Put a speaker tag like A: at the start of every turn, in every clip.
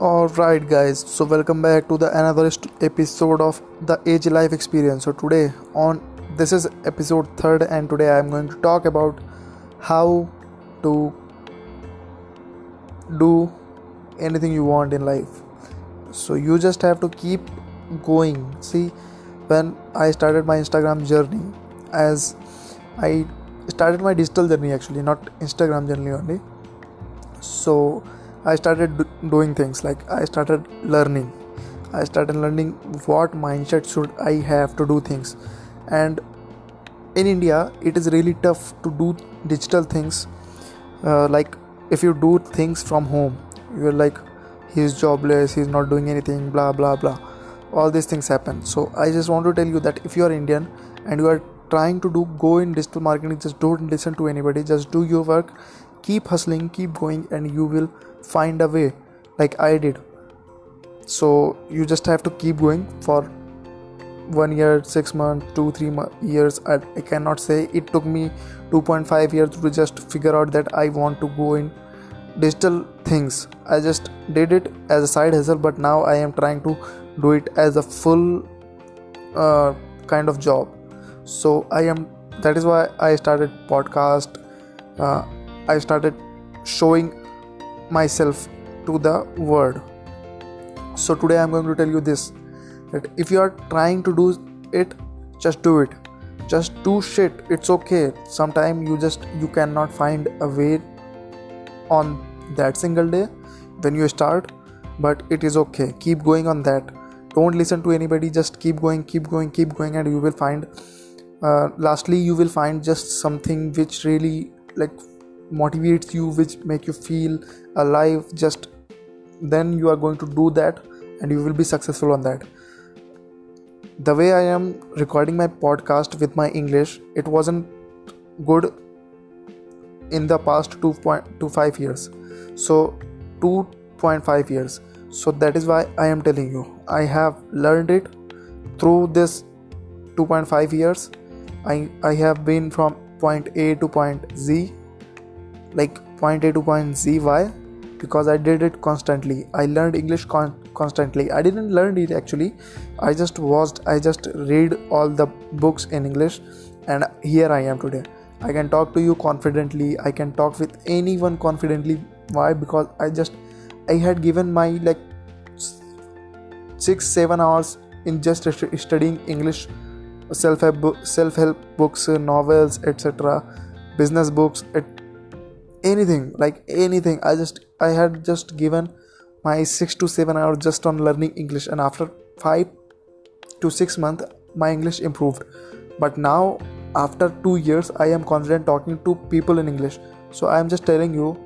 A: Alright, guys, so welcome back to the another episode of the AJ Life Experience. So, today, on this is episode third, and today I'm going to talk about how to do anything you want in life. So, you just have to keep going. See, when I started my Instagram journey, as I started my digital journey actually, not Instagram journey only. So, I started do- doing things like I started learning. I started learning what mindset should I have to do things. And in India, it is really tough to do digital things. Uh, like if you do things from home, you're like, he's jobless, he's not doing anything, blah blah blah. All these things happen. So I just want to tell you that if you are Indian and you are trying to do go in digital marketing, just don't listen to anybody. Just do your work, keep hustling, keep going, and you will find a way like I did. So you just have to keep going for one year, six months, two, three years. I, cannot say it took me 2.5 years to just figure out that I want to go in digital things. I just did it as a side hustle, but now I am trying to do it as a full uh, kind of job. So I am. That is why I started podcast. Uh, I started showing myself to the world. So today i'm going to tell you this that if you are trying to do it just do it. Just do shit. It's okay. Sometime you just you cannot find a way on that single day when you start but it is okay. Keep going on that. Don't listen to anybody. Just keep going keep going keep going and you will find uh, lastly you will find just something which really like motivates you which make you feel alive just then you are going to do that and you will be successful on that. The way i am recording my podcast with my english it wasn't good in the past 2.25 years. So 2.5 years. So that is why i am telling you i have learned it through this 2.5 years. I i have been from point a to point z like point A to point Z. Why? Because I did it constantly. I learned English con- constantly. I didn't learn it actually. I just watched. I just read all the books in English, and here I am today. I can talk to you confidently. I can talk with anyone confidently. Why? Because I just I had given my like six seven hours in just studying English, self help self help books, novels, etc., business books, anything like anything. I just i had just given my 6 to 7 hours just on learning english and after 5 to 6 months my english improved. But now after 2 years i am confident talking to people in english. So i am just telling you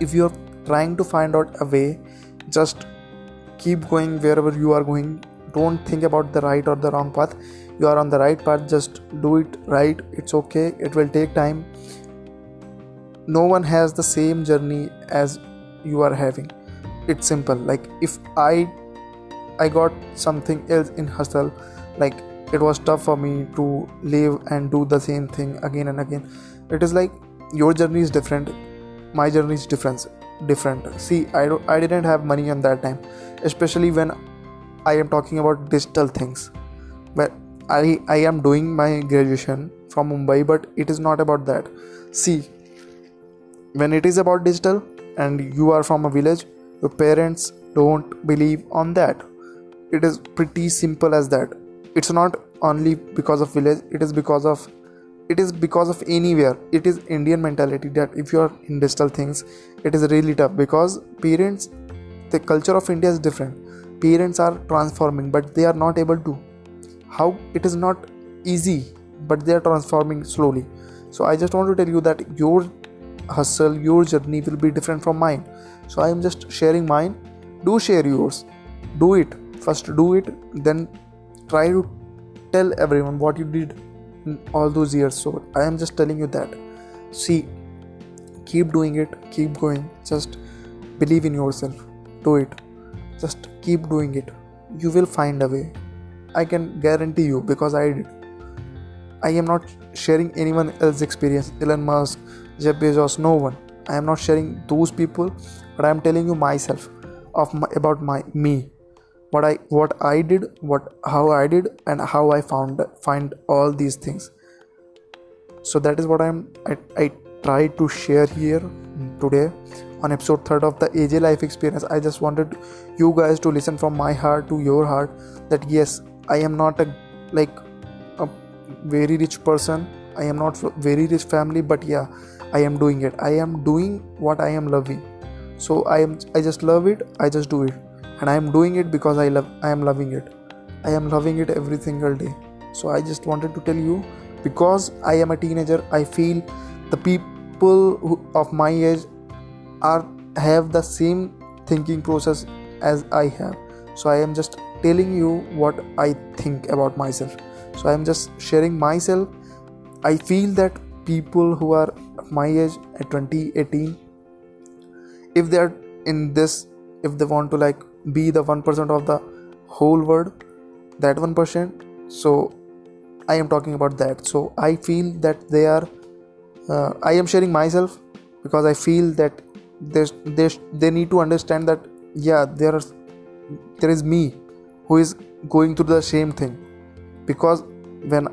A: if you're trying to find out a way just keep going wherever you are going. Don't think about the right or the wrong path. You are on the right path just do it right. It's okay. It will take time no one has the same journey as you are having. It's simple. Like if i i got something else in hustle like it was tough for me to live and do the same thing again and again. It is like your journey is different my journey is different different. See i i didn't have money on that time especially when i am talking about digital things. But i i am doing my graduation from mumbai but it is not about that. See when it is about digital and you are from a village your parents don't believe on that. It is pretty simple as that. It's not only because of village it is because of it is because of anywhere. It is indian mentality that if you are in digital things it is really tough because parents the culture of india is different. Parents are transforming but they are not able to. How? It is not easy but they are transforming slowly. So i just want to tell you that your hustle your journey will be different from mine. So i am just sharing mine. Do share yours. Do it. First do it then try to tell everyone what you did in all those years. So i am just telling you that. See keep doing it keep going. Just believe in yourself. Do it. Just keep doing it. You will find a way. I can guarantee you because i did. I am not sharing anyone else's experience elon musk jeff bezos no one. I am not sharing those people but i am telling you myself of my, about my me. What i what i did what how i did and how i found find all these things. So that is what i'm i, I try to share here mm, today on episode 3rd of the AJ life experience. I just wanted you guys to listen from my heart to your heart that yes i am not a like a very rich person. I am not very rich family but yeah i am doing it. I am doing what i am loving. So i am i just love it i just do it. And i am doing it because i love i am loving it. I am loving it every single day. So i just wanted to tell you because i am a teenager i feel the people who, of my age are have the same thinking process as i have. So i am just telling you what i think about myself. So i am just sharing myself. I feel that people who are my age at 2018 if they are in this if they want to like be the 1% of the whole world that 1% so i am talking about that. So i feel that they are uh, i am sharing myself because i feel that there's they need to understand that yeah there are there is me who is going through the same thing because when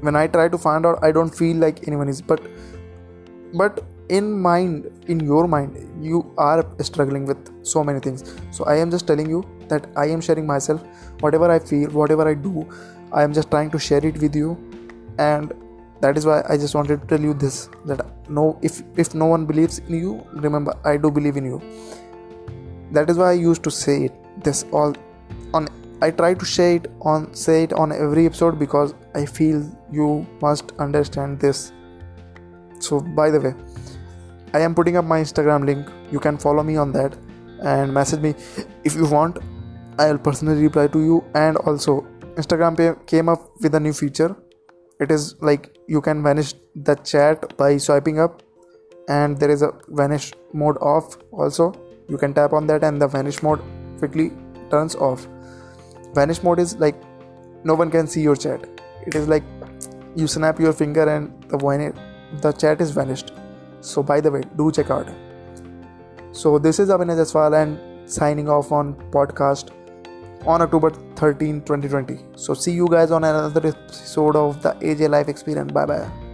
A: when i try to find out i don't feel like anyone is but but in mind in your mind you are struggling with so many things. So i am just telling you that i am sharing myself whatever i feel whatever i do i am just trying to share it with you. And that is why i just wanted to tell you this that no if if no one believes in you remember i do believe in you. That is why i used to say it this all on i try to say it on say it on every episode because i feel you must understand this. So by the way i am putting up my instagram link. You can follow me on that and message me if you want. I will personally reply to you. And also instagram came up with a new feature. It is like you can vanish the chat by swiping up and there is a vanish mode off also. You can tap on that and the vanish mode quickly turns off vanish mode is like no one can see your chat it is like you snap your finger and the the chat is vanished so by the way do check out so this is Abhinay Jaiswal and signing off on podcast on October 13, 2020. So, see you guys on another episode of the AJ Life Experience. Bye bye.